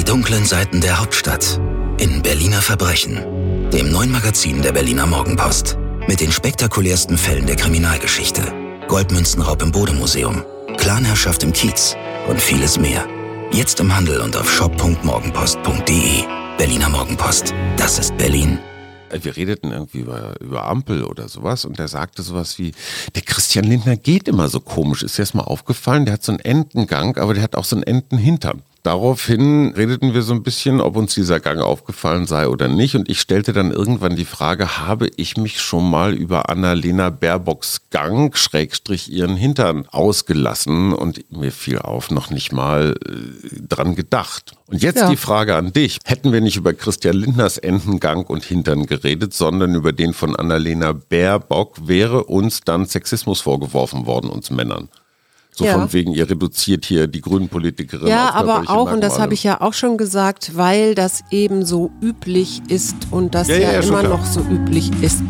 Die dunklen Seiten der Hauptstadt in Berliner Verbrechen, dem neuen Magazin der Berliner Morgenpost. Mit den spektakulärsten Fällen der Kriminalgeschichte. Goldmünzenraub im Bodemuseum, Clanherrschaft im Kiez und vieles mehr. Jetzt im Handel und auf shop.morgenpost.de. Berliner Morgenpost. Das ist Berlin. Wir redeten irgendwie über, über Ampel oder sowas und der sagte sowas wie, der Christian Lindner geht immer so komisch. Ist dir das mal aufgefallen? Der hat so einen Entengang, aber der hat auch so einen Entenhintern. Daraufhin redeten wir so ein bisschen, ob uns dieser Gang aufgefallen sei oder nicht. Und ich stellte dann irgendwann die Frage, habe ich mich schon mal über Annalena Baerbocks Gang, Schrägstrich ihren Hintern ausgelassen? Und mir fiel auf, noch nicht mal äh, dran gedacht. Und jetzt ja. die Frage an dich. Hätten wir nicht über Christian Lindners Entengang und Hintern geredet, sondern über den von Annalena Baerbock, wäre uns dann Sexismus vorgeworfen worden, uns Männern? So ja. von wegen, ihr reduziert hier die grünen Politikerin. Ja, aber auch, und das habe ich ja auch schon gesagt, weil das eben so üblich ist und das ja, ja, ja immer noch so üblich ist.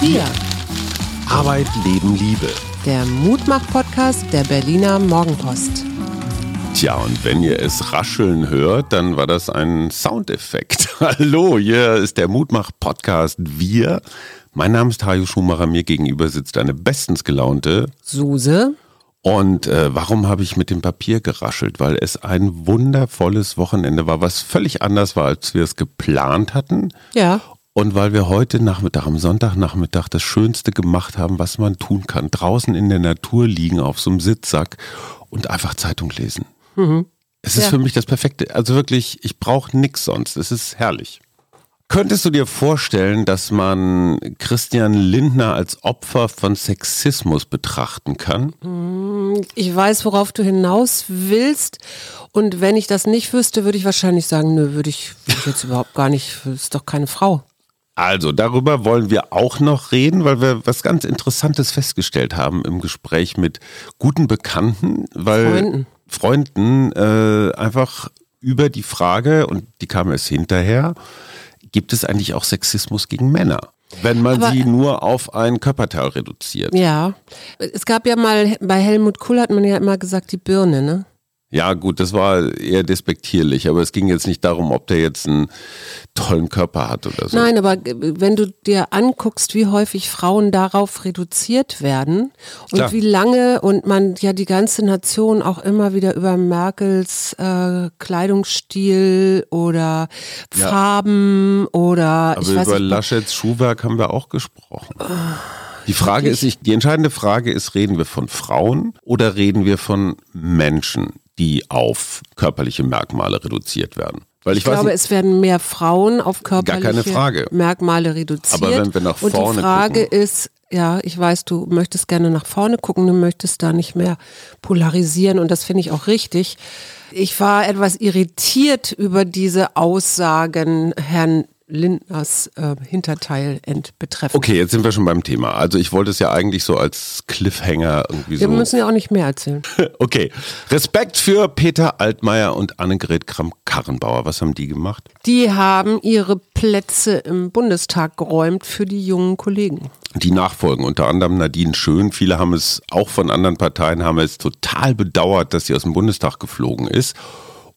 Wir. Arbeit, Leben, Liebe. Der Mutmach-Podcast der Berliner Morgenpost. Tja, und wenn ihr es rascheln hört, dann war das ein Soundeffekt. Hallo, hier ist der Mutmach-Podcast Wir mein Name ist Hajo Schumacher, mir gegenüber sitzt eine bestens gelaunte Suse. Und äh, warum habe ich mit dem Papier geraschelt? Weil es ein wundervolles Wochenende war, was völlig anders war, als wir es geplant hatten. Ja. Und weil wir heute Nachmittag, am Sonntagnachmittag, das Schönste gemacht haben, was man tun kann. Draußen in der Natur liegen auf so einem Sitzsack und einfach Zeitung lesen. Mhm. Es ist ja. für mich das Perfekte. Also wirklich, ich brauche nichts sonst. Es ist herrlich. Könntest du dir vorstellen, dass man Christian Lindner als Opfer von Sexismus betrachten kann? Mm, ich weiß, worauf du hinaus willst. Und wenn ich das nicht wüsste, würde ich wahrscheinlich sagen, nö, würde ich, würde ich jetzt überhaupt gar nicht, ist doch keine Frau. Also darüber wollen wir auch noch reden, weil wir was ganz Interessantes festgestellt haben im Gespräch mit guten Bekannten, weil Freunden, Freunden äh, einfach über die Frage, und die kam erst hinterher, gibt es eigentlich auch Sexismus gegen Männer? Wenn man Aber, sie nur auf ein Körperteil reduziert. Ja. Es gab ja mal, bei Helmut Kohl hat man ja immer gesagt, die Birne, ne? Ja, gut, das war eher despektierlich, aber es ging jetzt nicht darum, ob der jetzt einen tollen Körper hat oder so. Nein, aber wenn du dir anguckst, wie häufig Frauen darauf reduziert werden und Klar. wie lange und man ja die ganze Nation auch immer wieder über Merkels äh, Kleidungsstil oder Farben ja. oder aber ich weiß über nicht, Laschets Schuhwerk haben wir auch gesprochen. Die Frage ist, die entscheidende Frage ist, reden wir von Frauen oder reden wir von Menschen? Die auf körperliche Merkmale reduziert werden. Weil ich, ich glaube, nicht, es werden mehr Frauen auf körperliche Merkmale reduziert. Aber wenn wir nach vorne Und die Frage gucken, ist, ja, ich weiß, du möchtest gerne nach vorne gucken, du möchtest da nicht mehr polarisieren und das finde ich auch richtig. Ich war etwas irritiert über diese Aussagen Herrn Lindners äh, Hinterteil betreffen. Okay, jetzt sind wir schon beim Thema. Also ich wollte es ja eigentlich so als Cliffhanger irgendwie wir so. Wir müssen ja auch nicht mehr erzählen. okay. Respekt für Peter Altmaier und Annegret Kramp-Karrenbauer. Was haben die gemacht? Die haben ihre Plätze im Bundestag geräumt für die jungen Kollegen. Die nachfolgen, unter anderem Nadine Schön. Viele haben es, auch von anderen Parteien, haben es total bedauert, dass sie aus dem Bundestag geflogen ist.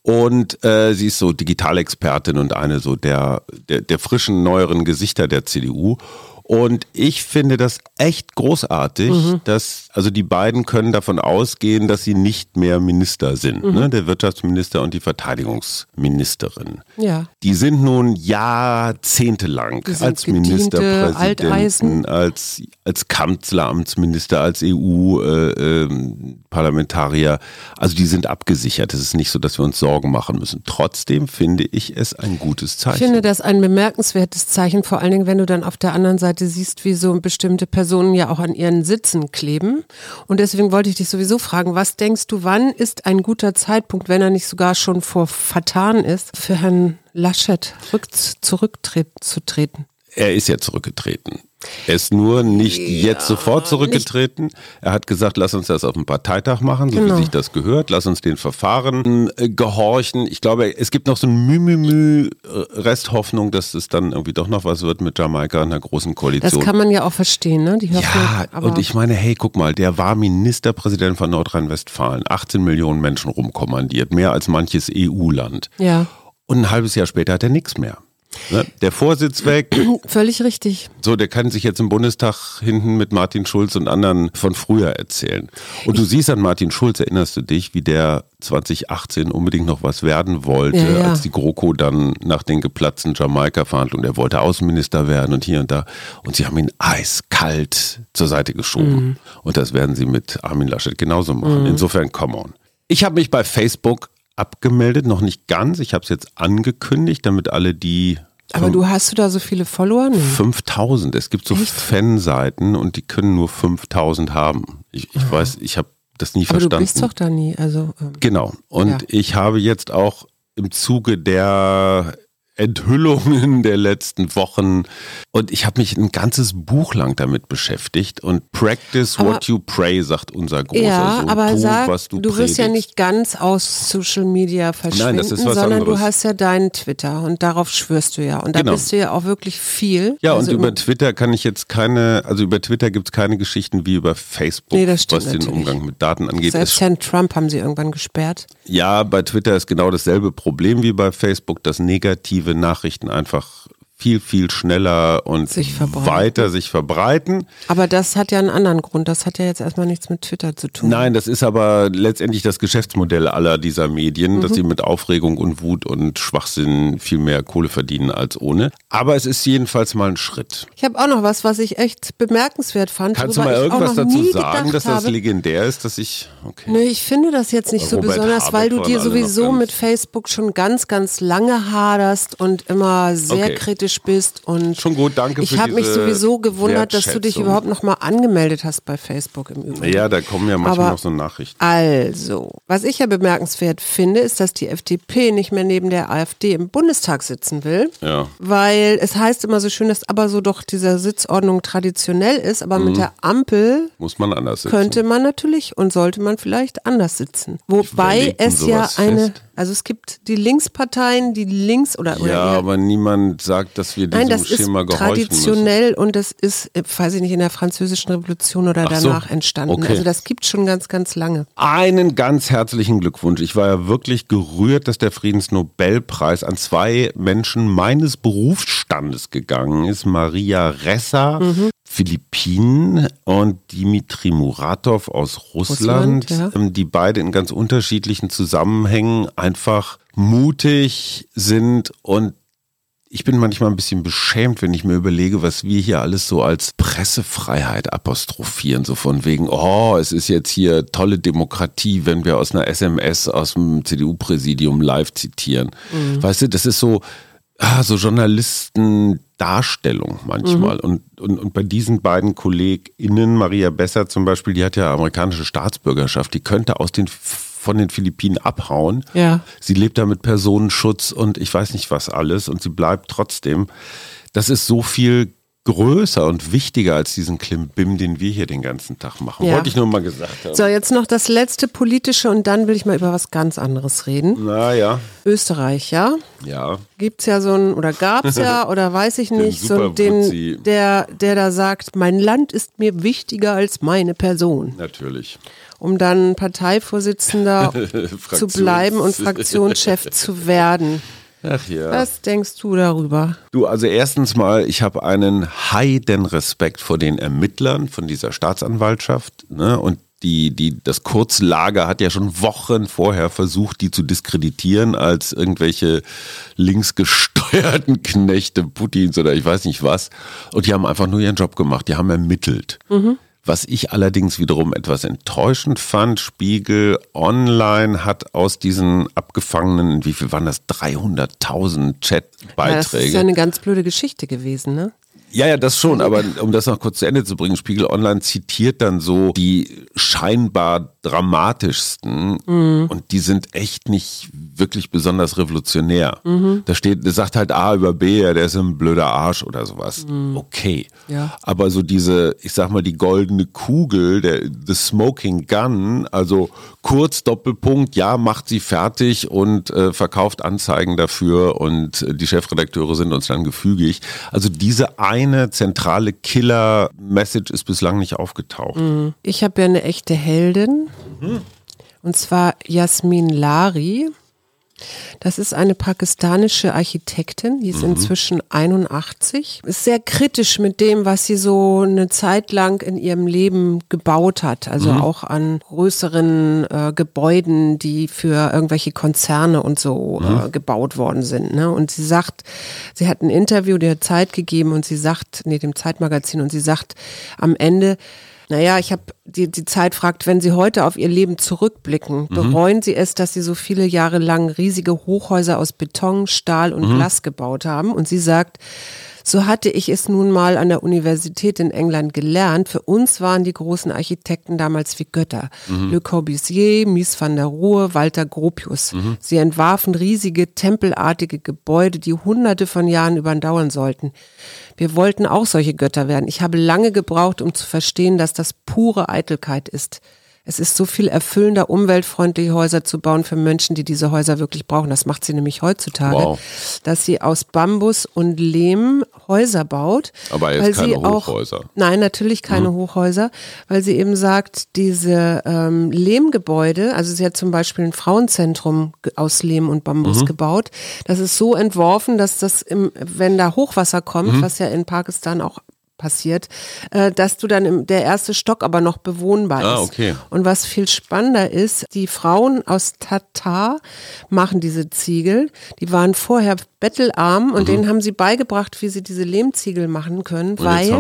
Und äh, sie ist so Digitalexpertin und eine so der, der, der frischen, neueren Gesichter der CDU. Und ich finde das echt großartig, mhm. dass, also die beiden können davon ausgehen, dass sie nicht mehr Minister sind, mhm. ne? der Wirtschaftsminister und die Verteidigungsministerin. Ja. Die sind nun jahrzehntelang als Ministerpräsidenten, als, als Kanzleramtsminister, als EU-Parlamentarier. Äh, äh, also die sind abgesichert. Es ist nicht so, dass wir uns Sorgen machen müssen. Trotzdem finde ich es ein gutes Zeichen. Ich finde das ein bemerkenswertes Zeichen, vor allen Dingen, wenn du dann auf der anderen Seite siehst, wie so bestimmte Personen ja auch an ihren Sitzen kleben. Und deswegen wollte ich dich sowieso fragen, was denkst du, wann ist ein guter Zeitpunkt, wenn er nicht sogar schon vor vertan ist, für Herrn Laschet zurückzutreten? Er ist ja zurückgetreten. Er ist nur nicht Ja, jetzt sofort zurückgetreten. Er hat gesagt, lass uns das auf dem Parteitag machen, so Genau. wie sich das gehört. Lass uns den Verfahren äh, gehorchen. Ich glaube, es gibt noch so ein Müh-Müh-Müh äh, Resthoffnung, dass es dann irgendwie doch noch was wird mit Jamaika in einer großen Das Koalition. kann man ja auch verstehen, ne? Die Hoffnung, Ja, aber und ich meine, hey, guck mal, der war Ministerpräsident von Nordrhein-Westfalen, 18 Millionen Menschen rumkommandiert, mehr als manches EU-Land. ja, Und ein halbes Jahr später hat er nichts mehr. Ne? Der Vorsitz weg, völlig richtig. so, der kann sich jetzt im Bundestag hinten mit Martin Schulz und anderen von früher erzählen. Und du siehst an Martin Schulz, erinnerst du dich, wie der 2018 unbedingt noch was werden wollte, Ja, ja. als die GroKo dann nach den geplatzten Jamaika-Verhandlungen, der wollte Außenminister werden und hier und da. Und sie haben ihn eiskalt zur Seite geschoben. Mhm. Und das werden sie mit Armin Laschet genauso machen. Insofern, come on. Ich habe mich bei Facebook abgemeldet, noch nicht ganz. Ich habe es jetzt angekündigt, damit alle die Aber du hast du da so viele Follower? Nee. 5000. Es gibt so Fanseiten und die können nur 5000 haben. Ich, ich weiß, ich habe das nie Aber du verstanden. bist doch da nie. Also ähm, Genau. Und Ja. ich habe jetzt auch im Zuge der Enthüllungen der letzten Wochen und ich habe mich ein ganzes Buch lang damit beschäftigt und practice Aber- what you pray, sagt unser großer ja, Sohn. aber tu, sag, was du, du, wirst ja nicht ganz aus Social Media verschwinden, das ist was sondern anderes. du hast ja deinen Twitter und darauf schwörst du ja. Und da Genau. bist du ja auch wirklich viel. Ja, also und über Twitter kann ich jetzt keine, also über Twitter gibt es keine Geschichten wie über Facebook, Nee, das was den natürlich. Umgang mit Daten angeht. Selbst Herrn Trump haben sie irgendwann gesperrt. Ja, bei Twitter ist genau dasselbe Problem wie bei Facebook, dass negative Nachrichten einfach viel, viel schneller und Sich weiter sich verbreiten. Aber das hat ja einen anderen Grund. Das hat ja jetzt erstmal nichts mit Twitter zu tun. Nein, das ist aber letztendlich das Geschäftsmodell aller dieser Medien, Mhm. dass sie mit Aufregung und Wut und Schwachsinn viel mehr Kohle verdienen als ohne. Aber es ist jedenfalls mal ein Schritt. Ich habe auch noch was, was ich echt bemerkenswert fand. Kannst du mal irgendwas dazu sagen, dass das habe. legendär ist, dass ich, okay. Nö, ich finde das jetzt nicht so Robert besonders, Habeck weil du dir sowieso mit Facebook schon ganz, ganz lange haderst und immer sehr Okay. kritisch bist und Schon gut, danke ich habe mich sowieso gewundert, dass du dich überhaupt noch mal angemeldet hast bei Facebook im Übrigen. Ja, da kommen ja manchmal Aber- noch so Nachrichten. Also, was ich ja bemerkenswert finde, ist, dass die FDP nicht mehr neben der AfD im Bundestag sitzen will. Ja. Weil es heißt immer so schön, dass aber so doch diese Sitzordnung traditionell ist, aber Mhm. mit der Ampel Muss man anders sitzen. könnte man natürlich und sollte man vielleicht anders sitzen. Wobei es ja eine, fest? Also es gibt die Linksparteien, die links oder, oder Ja, aber niemand sagt, dass wir Nein, diesem das ist Schema müssen. traditionell und das ist, äh, weiß ich nicht, in der französischen Revolution oder Ach so. danach entstanden. Okay. Also das gibt schon ganz, ganz lange. Einen ganz herzlichen Glückwunsch. Ich war ja wirklich gerührt, dass der Friedensnobelpreis an zwei Menschen meines Berufsstandes gegangen ist. Maria Ressa, Mhm. Philippinen und Dimitri Muratov aus Russland, Russland, ähm, die beide in ganz unterschiedlichen Zusammenhängen einfach mutig sind und ich bin manchmal ein bisschen beschämt, wenn ich mir überlege, was wir hier alles so als Pressefreiheit apostrophieren. So von wegen, oh, es ist jetzt hier tolle Demokratie, wenn wir aus einer SMS aus dem CDU-Präsidium live zitieren. Weißt du, das ist so, ah, so Journalistendarstellung manchmal. Und, und, und bei diesen beiden KollegInnen, Maria Besser zum Beispiel, die hat ja amerikanische Staatsbürgerschaft, die könnte aus den von den Philippinen abhauen. Ja. Sie lebt da mit Personenschutz und ich weiß nicht was alles und sie bleibt trotzdem. Das ist so viel größer und wichtiger als diesen Klimbim, den wir hier den ganzen Tag machen. Ja. Wollte ich nur mal gesagt haben. So, jetzt noch das letzte politische und dann will ich mal über was ganz anderes reden. Naja, Österreich, ja? ja. Gibt's ja so ein, oder gab's ja, oder weiß ich nicht, so Superwutzi. den, der, der da sagt, mein Land ist mir wichtiger als meine Person. Natürlich. Um dann Parteivorsitzender zu bleiben und Fraktionschef zu werden. Ach ja. Was denkst du darüber? Du, also erstens mal, ich habe einen heiden Respekt vor den Ermittlern von dieser Staatsanwaltschaft. Ne? Und die, die, das Kurzlager hat ja schon Wochen vorher versucht, die zu diskreditieren als irgendwelche linksgesteuerten Knechte Putins oder ich weiß nicht was. Und die haben einfach nur ihren Job gemacht, die haben ermittelt. Was ich allerdings wiederum etwas enttäuschend fand, Spiegel Online hat aus diesen abgefangenen, wie viel waren das, 300.000 Ja, das ist Chatbeiträge. ja eine ganz blöde Geschichte gewesen, ne? Ja, ja, das schon, aber um das noch kurz zu Ende zu bringen, Spiegel Online zitiert dann so die scheinbar dramatischsten mhm. und die sind echt nicht wirklich besonders revolutionär. Mhm. Da steht, das sagt halt A über B, ja, der ist ein blöder Arsch oder sowas. Mhm. Okay. Ja. Aber so diese, ich sag mal, die goldene Kugel, der The Smoking Gun, also kurz Doppelpunkt, ja, macht sie fertig und äh, verkauft Anzeigen dafür und äh, die Chefredakteure sind uns dann gefügig. Also diese eine zentrale Killer-Message ist bislang nicht aufgetaucht. Mhm. Ich habe ja eine echte Heldin. Mhm. Und zwar Jasmin Lari. Das ist eine pakistanische Architektin, die ist mhm. inzwischen 81, ist sehr kritisch mit dem, was sie so eine Zeit lang in ihrem Leben gebaut hat, also mhm. auch an größeren äh, Gebäuden, die für irgendwelche Konzerne und so äh, mhm. äh, gebaut worden sind. Ne? Und sie sagt, sie hat ein Interview der Zeit gegeben und sie sagt, nee, dem Zeitmagazin, und sie sagt am Ende, naja, ich habe die, die Zeit fragt, wenn Sie heute auf Ihr Leben zurückblicken, mhm. bereuen Sie es, dass Sie so viele Jahre lang riesige Hochhäuser aus Beton, Stahl und mhm. Glas gebaut haben? Und sie sagt, so hatte ich es nun mal an der Universität in England gelernt. Für uns waren die großen Architekten damals wie Götter. Mhm. Le Corbusier, Mies van der Rohe, Walter Gropius. Mhm. Sie entwarfen riesige, tempelartige Gebäude, die hunderte von Jahren überdauern sollten. Wir wollten auch solche Götter werden. Ich habe lange gebraucht, um zu verstehen, dass das pure Eitelkeit ist. Es ist so viel erfüllender, umweltfreundliche Häuser zu bauen für Menschen, die diese Häuser wirklich brauchen. Das macht sie nämlich heutzutage, wow. dass sie aus Bambus und Lehm Häuser baut. Aber jetzt weil keine sie Hochhäuser. Auch, nein, natürlich keine mhm. Hochhäuser, weil sie eben sagt, diese ähm, Lehmgebäude, also sie hat zum Beispiel ein Frauenzentrum aus Lehm und Bambus mhm. gebaut. Das ist so entworfen, dass das, im, wenn da Hochwasser kommt, mhm. was ja in Pakistan auch passiert, äh, dass du dann im, der erste Stock aber noch bewohnbar ah, ist. Okay. Und was viel spannender ist, die Frauen aus Tatar machen diese Ziegel. Die waren vorher bettelarm und mhm. denen haben sie beigebracht, wie sie diese Lehmziegel machen können, und weil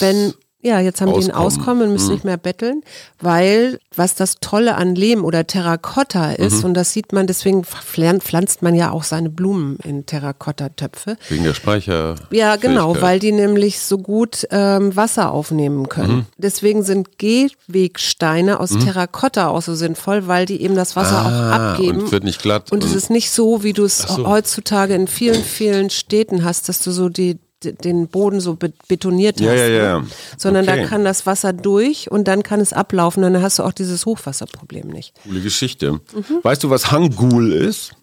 wenn ja, jetzt haben Auskommen. die ein Auskommen und müssen mhm. nicht mehr betteln, weil was das Tolle an Lehm oder Terrakotta ist, mhm. und das sieht man, deswegen pflanzt man ja auch seine Blumen in Terrakotta-Töpfe. Wegen der Speicher. Ja, genau, weil die nämlich so gut ähm, Wasser aufnehmen können. Mhm. Deswegen sind Gehwegsteine aus mhm. Terrakotta auch so sinnvoll, weil die eben das Wasser ah, auch abgeben. Und wird nicht glatt. Und, und es ist nicht so, wie du es so. heutzutage in vielen, vielen Städten hast, dass du so die den Boden so betoniert hast. Ja, ja, ja. Ne? Sondern okay. da kann das Wasser durch und dann kann es ablaufen und dann hast du auch dieses Hochwasserproblem nicht. Coole Geschichte. Mhm. Weißt du, was Hangul ist?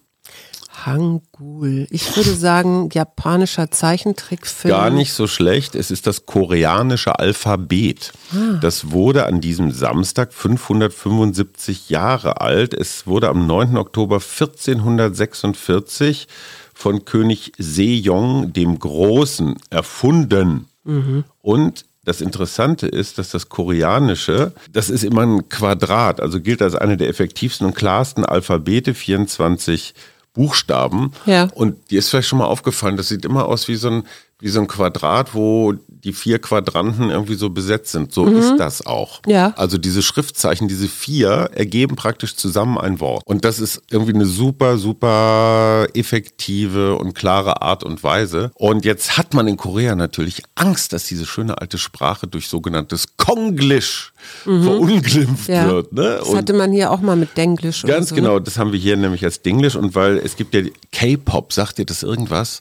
Hangul. Ich würde sagen, japanischer Zeichentrickfilm. Gar nicht so schlecht. Es ist das koreanische Alphabet. Ah. Das wurde an diesem Samstag 575 Jahre alt. Es wurde am 9. Oktober 1446 von König Sejong dem Großen erfunden. Mhm. Und das Interessante ist, dass das Koreanische, das ist immer ein Quadrat, also gilt als eine der effektivsten und klarsten Alphabete, 24 Buchstaben. Ja. Und dir ist vielleicht schon mal aufgefallen, das sieht immer aus wie so ein, wie so ein Quadrat, wo die vier Quadranten irgendwie so besetzt sind. So mhm. ist das auch. Ja. Also diese Schriftzeichen, diese vier, ergeben praktisch zusammen ein Wort. Und das ist irgendwie eine super, super effektive und klare Art und Weise. Und jetzt hat man in Korea natürlich Angst, dass diese schöne alte Sprache durch sogenanntes Konglisch mhm. verunglimpft ja. wird. Ne? Das hatte man hier auch mal mit Denglisch. Ganz so, ne? genau, das haben wir hier nämlich als Denglisch. Und weil es gibt ja K-Pop, sagt ihr das irgendwas?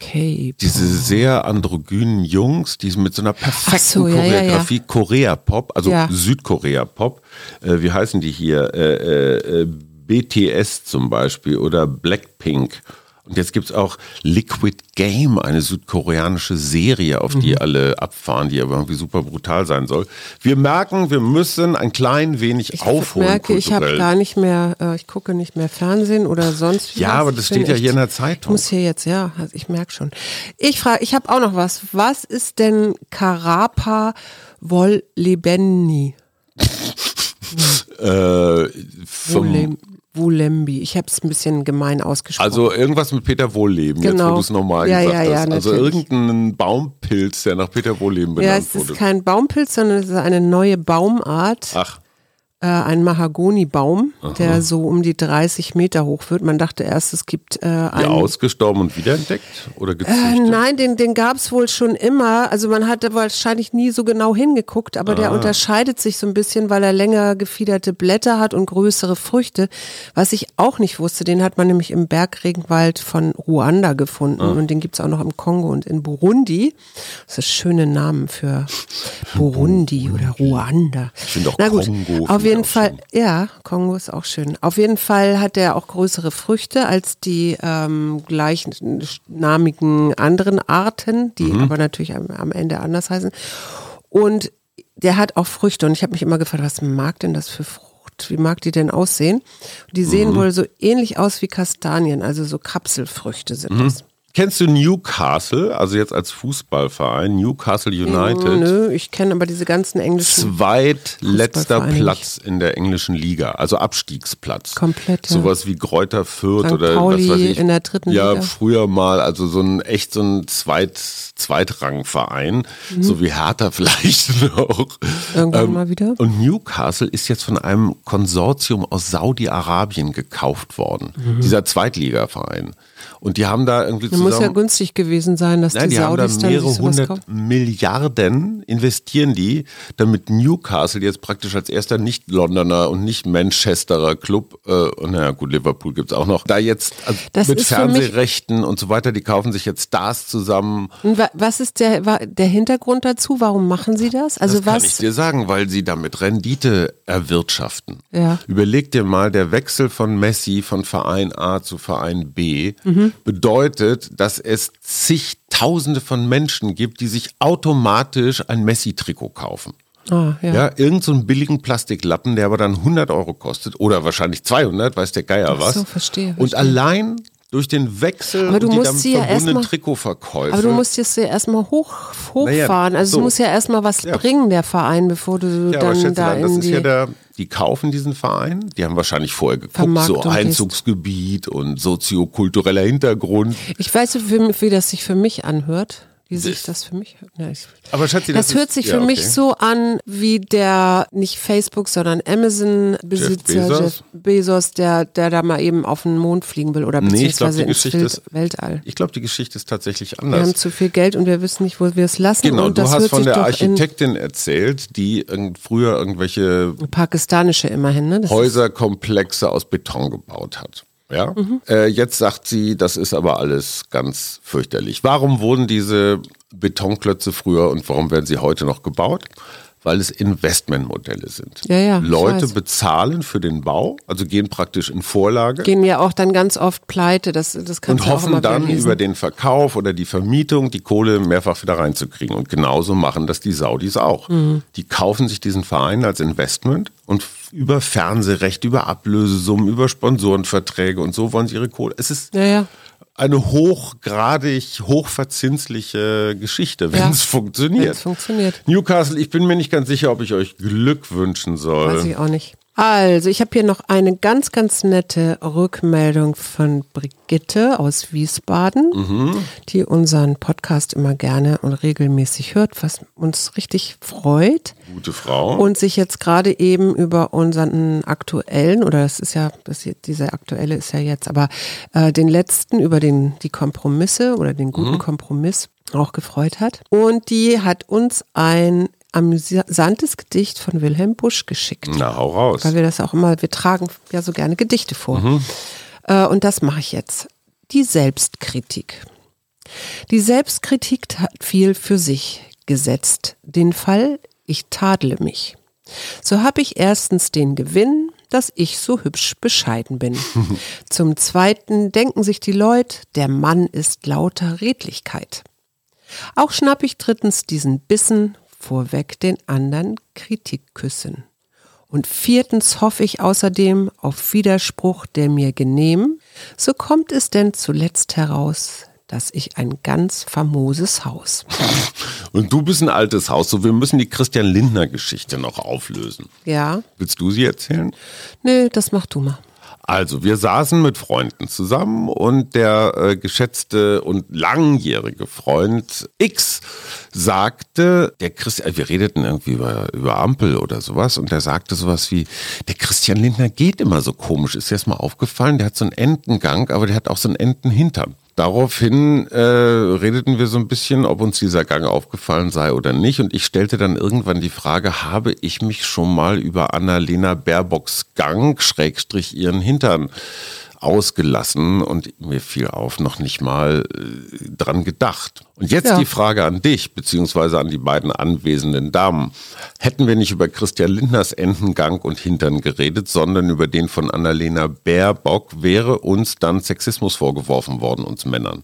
Okay. Diese sehr androgynen Jungs, die mit so einer perfekten so, Choreografie, ja, ja, Korea-Pop, also Südkorea-Pop, äh, wie heißen die hier? Äh, äh, BTS zum Beispiel oder Blackpink und jetzt gibt es auch Liquid Game, eine südkoreanische Serie, auf die mhm. alle abfahren, die aber irgendwie super brutal sein soll. Wir merken, wir müssen ein klein wenig ich aufholen. Ich merke, ich habe gar nicht mehr, äh, ich gucke nicht mehr Fernsehen oder sonst Ja, aber das steht ja hier in der Zeitung. Ich muss hier jetzt, ja, also ich merke schon. Ich frage, ich habe auch noch was. Was ist denn Karapa Wollebeni? äh, vom, Wulembi. Ich habe es ein bisschen gemein ausgesprochen. Also irgendwas mit Peter Wohlleben, genau. jetzt wo genau. du es nochmal ja, gesagt ja, ja, hast. Also irgendein Baumpilz, der nach Peter Wohlleben benannt wurde. Ja, es ist kein Baumpilz, sondern es ist eine neue Baumart. Ach. Äh, ein Mahagonibaum, der so um die 30 Meter hoch wird. Man dachte erst, es gibt äh, Ja, einen. ausgestorben und wiederentdeckt oder Äh, nein, den, den gab es wohl schon immer. Also man hatte wahrscheinlich nie so genau hingeguckt, aber Ah. der unterscheidet sich so ein bisschen, weil er länger gefiederte Blätter hat und größere Früchte. Was ich auch nicht wusste, den hat man nämlich im Bergregenwald von Ruanda gefunden Ah. und den gibt's auch noch im Kongo und in Burundi. Das ist schöne Namen für Burundi oder Ruanda. Ich finde auch Na gut, Kongo auf jeden Fall, schön. ja, Kongo ist auch schön. Auf jeden Fall hat er auch größere Früchte als die ähm, gleichnamigen anderen Arten, die Mhm. aber natürlich am, am Ende anders heißen. Und der hat auch Früchte. Und ich habe mich immer gefragt, was mag denn das für Frucht? Wie mag die denn aussehen? Die Mhm. sehen wohl so ähnlich aus wie Kastanien, also so Kapselfrüchte sind Mhm. das. Kennst du Newcastle, also jetzt als Fußballverein, Newcastle United? Nö, ich kenne aber diese ganzen englischen. Zweitletzter Platz in der englischen Liga, also Abstiegsplatz. Komplett, ja. Sowas wie Kräuter Fürth St. oder Pauli was weiß ich. in der dritten ja, Liga. früher mal, also so ein echt so ein Zweit, Zweitrangverein, so wie Hertha vielleicht noch. Mhm. Ähm, Irgendwann mal wieder. Und Newcastle ist jetzt von einem Konsortium aus Saudi-Arabien gekauft worden. Mhm. Dieser Zweitligaverein. Und die haben da irgendwie Das zusammen. muss ja günstig gewesen sein, dass Nein, die die haben da Saudis dann mehrere hundert. Milliarden investieren die, damit Newcastle jetzt praktisch als erster Nicht-Londoner und Nicht-Manchesterer Club, äh, und naja gut, Liverpool gibt's auch noch, da jetzt also Das mit Fernsehrechten und so weiter, die kaufen sich jetzt Stars zusammen. Und wa- was ist der, der Hintergrund dazu? Warum machen sie das? Also das kann was? ich dir sagen, weil sie damit Rendite erwirtschaften. Ja. Überleg dir mal, der Wechsel von Messi von Verein A zu Verein B Mhm. Bedeutet, dass es zigtausende von Menschen gibt, die sich automatisch ein Messi-Trikot kaufen. Ah, ja. Ja, irgend so einen billigen Plastiklappen, der aber dann 100 Euro kostet oder wahrscheinlich 200, weiß der Geier Ach was. so, verstehe, Und verstehe. allein durch den Wechsel Aber du und die damit ja verbundenen erstmal- Trikotverkäufe. Aber du musst jetzt ja erstmal hoch, hochfahren. Naja, also so. es muss ja erstmal was Ja. bringen, der Verein, bevor du Ja, dann da dann, das in ist die. ja der, die kaufen diesen Verein, die haben wahrscheinlich vorher geguckt, so. Einzugsgebiet und soziokultureller Hintergrund. ich weiß nicht, wie, wie das sich für mich anhört. Wie sich das für mich hört. Ja, ich, Aber Schatzi, das, das, hört ist- sich ja, für mich okay. so an wie der, nicht Facebook, sondern Amazon-Besitzer Jeff Bezos? Jeff Bezos, der, der da mal eben auf den Mond fliegen will oder Nee, ich glaub, beziehungsweise ins ist- Weltall. Ich glaube, die Geschichte ist tatsächlich Wir haben anders. zu viel Geld und wir wissen nicht, wo wir es lassen. Genau, du hast von der Architektin erzählt, die irgend- früher irgendwelche pakistanische immerhin, ne? Häuserkomplexe aus Beton gebaut hat. Ja? Mhm. Äh, jetzt sagt sie, das ist aber alles ganz fürchterlich. Warum wurden diese Betonklötze früher und warum werden sie heute noch gebaut? Weil es Investmentmodelle sind. Ja, ja, Leute bezahlen für den Bau, also gehen praktisch in Vorlage gehen ja auch dann ganz oft pleite. Das, das und hoffen dann über den Verkauf oder die Vermietung die Kohle mehrfach wieder reinzukriegen. Und genauso machen das die Saudis auch. Mhm. Die kaufen sich diesen Verein als Investment und über Fernsehrecht, über Ablösesummen, über Sponsorenverträge und so wollen sie ihre Kohle. Es ist Ja, ja. Eine hochgradig, hochverzinsliche Geschichte, wenn Ja, es funktioniert. wenn's funktioniert. Newcastle, ich bin mir nicht ganz sicher, ob ich euch Glück wünschen soll. Weiß ich auch nicht. Also, ich habe hier noch eine ganz, ganz nette Rückmeldung von Brigitte aus Wiesbaden, Mhm. die unseren Podcast immer gerne und regelmäßig hört, was uns richtig freut. Gute Frau. Und sich jetzt gerade eben über unseren aktuellen, oder das ist ja, das hier, dieser aktuelle ist ja jetzt, aber äh, den letzten über den, die Kompromisse oder den guten Mhm. Kompromiss auch gefreut hat. Und die hat uns ein amüsantes Gedicht von Wilhelm Busch geschickt. Na, hau raus. Weil wir das auch immer, wir tragen ja so gerne Gedichte vor. Mhm. Äh, und das mache ich jetzt. Die Selbstkritik. Die Selbstkritik hat viel für sich gesetzt. Den Fall, ich tadle mich. So habe ich erstens den Gewinn, dass ich so hübsch bescheiden bin. Zum Zweiten denken sich die Leute, der Mann ist lauter Redlichkeit. Auch schnapp ich drittens diesen Bissen, vorweg den anderen Kritikküssen. Und viertens hoffe ich außerdem auf Widerspruch, der mir genehm, so kommt es denn zuletzt heraus, dass ich ein ganz famoses Haus. Und du bist ein altes Haus, so wir müssen die Christian Lindner Geschichte noch auflösen. Ja, Willst du sie erzählen? nö, das mach du mal. Also, wir saßen mit Freunden zusammen und der äh, geschätzte und langjährige Freund X sagte, der Christian, wir redeten irgendwie über, über Ampel oder sowas und der sagte sowas wie, der Christian Lindner geht immer so komisch. Ist dir mal aufgefallen? Der hat so einen Entengang, aber der hat auch so einen Entenhintern. Daraufhin äh, redeten wir so ein bisschen, ob uns dieser Gang aufgefallen sei oder nicht. Und ich stellte dann irgendwann die Frage, habe ich mich schon mal über Annalena Baerbocks Gang, Schrägstrich ihren Hintern ausgelassen und mir fiel auf, noch nicht mal äh, dran gedacht. Und jetzt Ja. die Frage an dich, beziehungsweise an die beiden anwesenden Damen. Hätten wir nicht über Christian Lindners Entengang und Hintern geredet, sondern über den von Annalena Baerbock, wäre uns dann Sexismus vorgeworfen worden, uns Männern.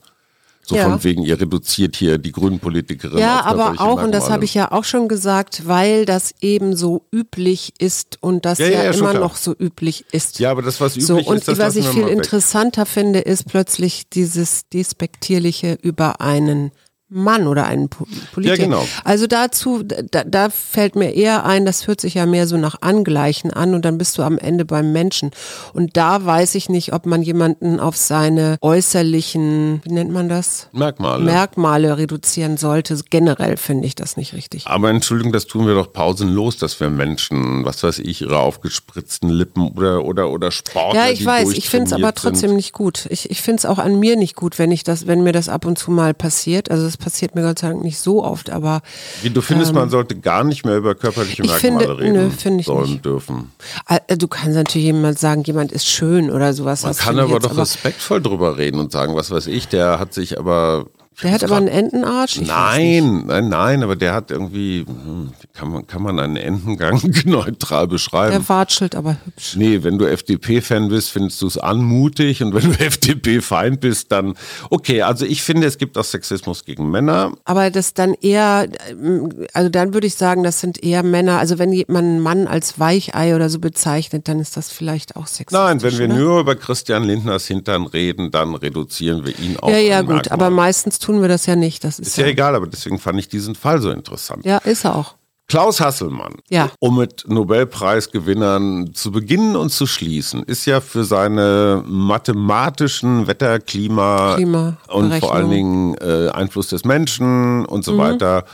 So Ja. von wegen, ihr reduziert hier die grünen Politikerin Ja, aber auch, und das habe ich ja auch schon gesagt, weil das eben so üblich ist und das Ja, ja, ja, immer noch so üblich ist. Ja, aber das, was üblich so, und ist, das was ich viel interessanter finde, ist plötzlich dieses Despektierliche über einen Mann oder einen Po- Politiker. Ja, genau. Also dazu, da, da fällt mir eher ein, das hört sich ja mehr so nach Angleichen an und dann bist du am Ende beim Menschen. Und da weiß ich nicht, ob man jemanden auf seine äußerlichen, wie nennt man das? Merkmale. Merkmale reduzieren sollte. Generell finde ich das nicht richtig. Aber Entschuldigung, das tun wir doch pausenlos, dass wir Menschen, was weiß ich, ihre aufgespritzten Lippen oder oder oder Sportler, Ja, ich weiß, ich finde es aber trotzdem sind. nicht gut. Ich, ich finde es auch an mir nicht gut, wenn ich das, wenn mir das ab und zu mal passiert. Also es passiert mir Gott sei Dank nicht so oft, aber Wie du findest, man sollte gar nicht mehr über körperliche ähm, ich Merkmale finde- reden nö, finde ich sollen nicht. dürfen. äh, du kannst natürlich jemand sagen, jemand ist schön oder sowas. Man das kann aber doch respektvoll drüber reden und sagen, was weiß ich, der hat sich aber Der hat aber einen Entenarsch. Ich. Nein, nein, nein, aber der hat irgendwie, hm, kann man, kann man einen Entengang neutral beschreiben? Der watschelt aber hübsch. Nee, wenn du FDP-Fan bist, findest du es anmutig und wenn du FDP-Feind bist, dann okay. Also ich finde, es gibt auch Sexismus gegen Männer. Aber das dann eher, ähm, also dann würde ich sagen, das sind eher Männer. Also wenn jemand einen Mann als Weichei oder so bezeichnet, dann ist das vielleicht auch sexistisch. Nein, wenn wir ne? nur über Christian Lindners Hintern reden, dann reduzieren wir ihn auf Ja, ja, gut, Merkmal. aber meistens tun wir das ja nicht. Das ist, Ist ja egal, aber deswegen fand ich diesen Fall so interessant. ja, ist er auch. Klaus Hasselmann, Ja. um mit Nobelpreisgewinnern zu beginnen und zu schließen, ist ja für seine mathematischen Wetter-, Klima- Klima- und vor allen. Dingen äh, Einfluss des Menschen und so Mhm. weiter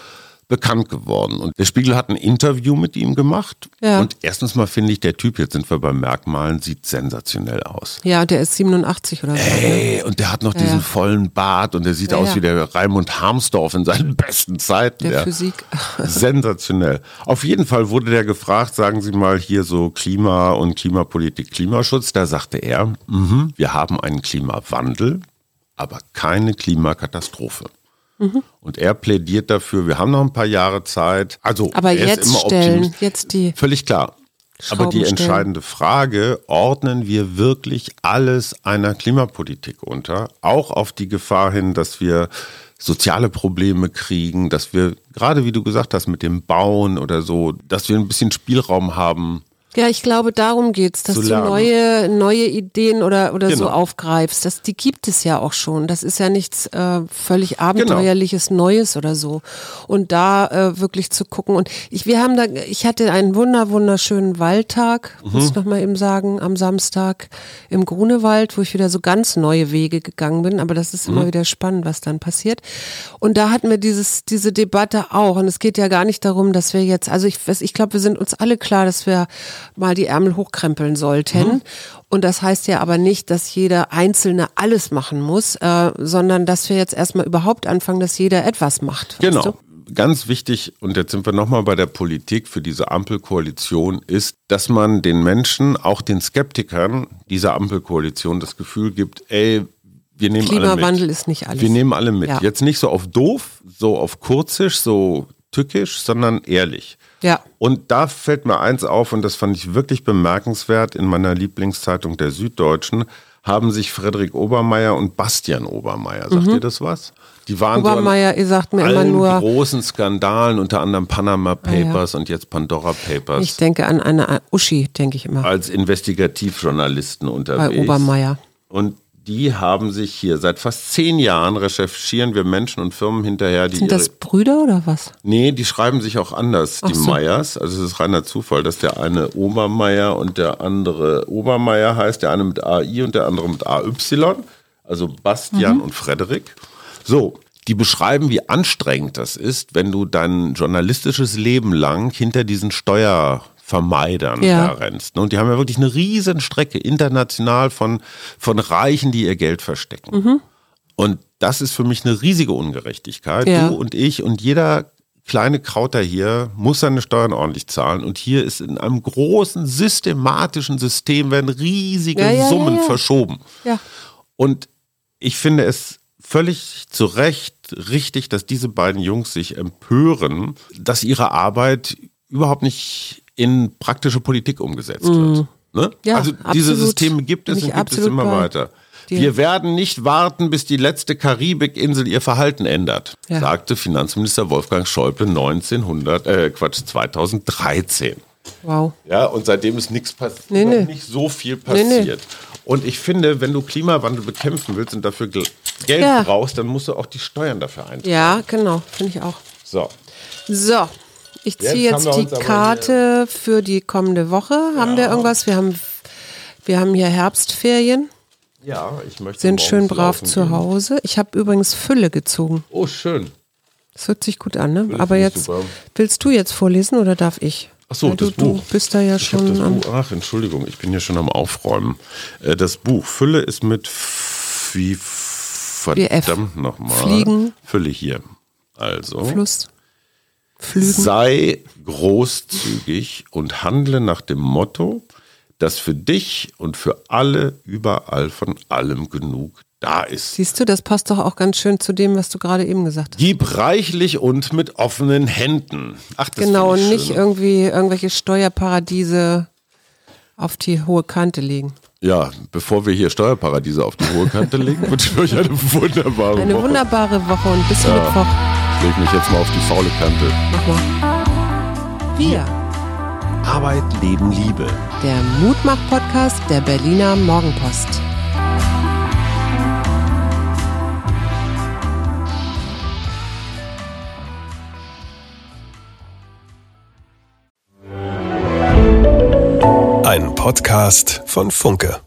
bekannt geworden. Und der Spiegel hat ein Interview mit ihm gemacht. Ja. Und erstens mal finde ich, der Typ, jetzt sind wir bei Merkmalen, sieht sensationell aus. Ja, der ist 87 oder so. Ne? Ey, und der hat noch diesen ja. vollen Bart und der sieht Ja, aus ja. wie der Raimund Harmsdorf in seinen besten Zeiten. Der Ja. Physik. Sensationell. Auf jeden Fall wurde der gefragt, sagen Sie mal hier so Klima und Klimapolitik, Klimaschutz. Da sagte er, mhm, wir haben einen Klimawandel, aber keine Klimakatastrophe. Mhm. Und er plädiert dafür, wir haben noch ein paar Jahre Zeit. Also Aber er jetzt immer stellen, jetzt die. Völlig klar. Aber die entscheidende Frage, ordnen wir wirklich alles einer Klimapolitik unter? Auch auf die Gefahr hin, dass wir soziale Probleme kriegen, dass wir, gerade wie du gesagt hast, mit dem Bauen oder so, dass wir ein bisschen Spielraum haben. Ja, ich glaube, darum geht's, dass du neue, neue Ideen oder, oder so Genau. aufgreifst. Das, die gibt es ja auch schon. Das ist ja nichts äh, Genau. völlig abenteuerliches Neues oder so. Und da äh, wirklich zu gucken. Und ich, wir haben da, ich hatte einen wunder, wunderschönen Waldtag, Mhm. muss ich noch mal eben sagen, am Samstag im Grunewald, wo ich wieder so ganz neue Wege gegangen bin. Aber das ist Mhm. immer wieder spannend, was dann passiert. Und da hatten wir dieses, diese Debatte auch. Und es geht ja gar nicht darum, dass wir jetzt, also ich, ich glaube, wir sind uns alle klar, dass wir mal die Ärmel hochkrempeln sollten. Mhm. Und das heißt ja aber nicht, dass jeder Einzelne alles machen muss, äh, sondern dass wir jetzt erstmal überhaupt anfangen, dass jeder etwas macht. Genau. du? Ganz wichtig, und jetzt sind wir nochmal bei der Politik für diese Ampelkoalition, ist, dass man den Menschen, auch den Skeptikern dieser Ampelkoalition das Gefühl gibt, ey, wir nehmen alle mit. Klimawandel ist nicht alles. Wir nehmen alle mit. Ja. Jetzt nicht so auf doof, so auf kurzisch, so tückisch, sondern ehrlich. Ja. Und da fällt mir eins auf, und das fand ich wirklich bemerkenswert, in meiner Lieblingszeitung der Süddeutschen haben sich Frederik Obermeier und Bastian Obermeier, sagt ihr das was? Die waren Mhm. Obermeier, ihr sagt mir so immer nur, großen Skandalen, unter anderem Panama Papers und jetzt Pandora Papers, ich denke an eine Uschi, denke ich immer, als Investigativjournalisten bei unterwegs. Obermeier. Und die haben sich hier seit fast zehn Jahren recherchieren wir Menschen und Firmen hinterher, die Sind das Brüder oder was? Nee, die schreiben sich auch anders, die so. Meyers. Also es ist reiner Zufall, dass der eine Obermeier und der andere Obermeier heißt, der eine mit AI und der andere mit AY. Also Bastian Mhm. und Frederik. So, die beschreiben, wie anstrengend das ist, wenn du dein journalistisches Leben lang hinter diesen Steuervermeidern Ja. da rennst. Und die haben ja wirklich eine riesen Strecke international von, von Reichen, die ihr Geld verstecken. Mhm. Und das ist für mich eine riesige Ungerechtigkeit. Ja. Du und ich und jeder kleine Krauter hier muss seine Steuern ordentlich zahlen. Und hier ist in einem großen systematischen System werden riesige Ja, Summen verschoben. Und ich finde es völlig zu Recht richtig, dass diese beiden Jungs sich empören, dass ihre Arbeit überhaupt nicht in praktische Politik umgesetzt wird. Ne? Mhm. Ja, also diese. Systeme gibt es und gibt es immer bei weiter. Wir werden nicht warten, bis die letzte Karibikinsel ihr Verhalten ändert, Ja. sagte Finanzminister Wolfgang Schäuble 1900, äh, Quatsch, 2013. Wow. Ja, und seitdem ist nichts passiert, Nee, nee. nicht so viel Nee, nee. passiert. Und ich finde, wenn du Klimawandel bekämpfen willst und dafür Gel- Geld Ja. brauchst, dann musst du auch die Steuern dafür eintragen. Ja, genau, finde ich auch. So. So, ich Jetzt ziehe jetzt wir die Karte für die kommende Woche. Haben wir irgendwas? Wir haben, wir haben hier Herbstferien, Ja, ich möchte sind schön brav zu gehen. Hause. Ich habe übrigens Fülle gezogen. Oh, schön. Das hört sich gut an, ne? Fülle Aber jetzt, super. willst du jetzt vorlesen oder darf ich? Ach so, Weil du, das Buch. Du bist da ja Ich schon das. Buch. Ach, Entschuldigung, ich bin ja schon am Aufräumen. Äh, Das Buch Fülle ist mit wie verdammt nochmal. Fliegen. Fülle hier. Also. Fluss. Flügen. Sei großzügig und handle nach dem Motto, dass für dich und für alle überall von allem genug da ist. Siehst du, das passt doch auch ganz schön zu dem, was du gerade eben gesagt hast. Gib reichlich und mit offenen Händen. Ach, das Genau, und ich nicht schön. irgendwie irgendwelche Steuerparadiese auf die hohe Kante legen. Ja, bevor wir hier Steuerparadiese auf die hohe Kante legen, wünsche ich euch eine wunderbare Eine Woche. wunderbare Woche und bis Mittwoch. Ich leg mich jetzt mal auf die faule Kante. Mach mal. Wir, Arbeit, Leben, Liebe. der Mutmach-Podcast der Berliner Morgenpost. Ein Podcast von Funke.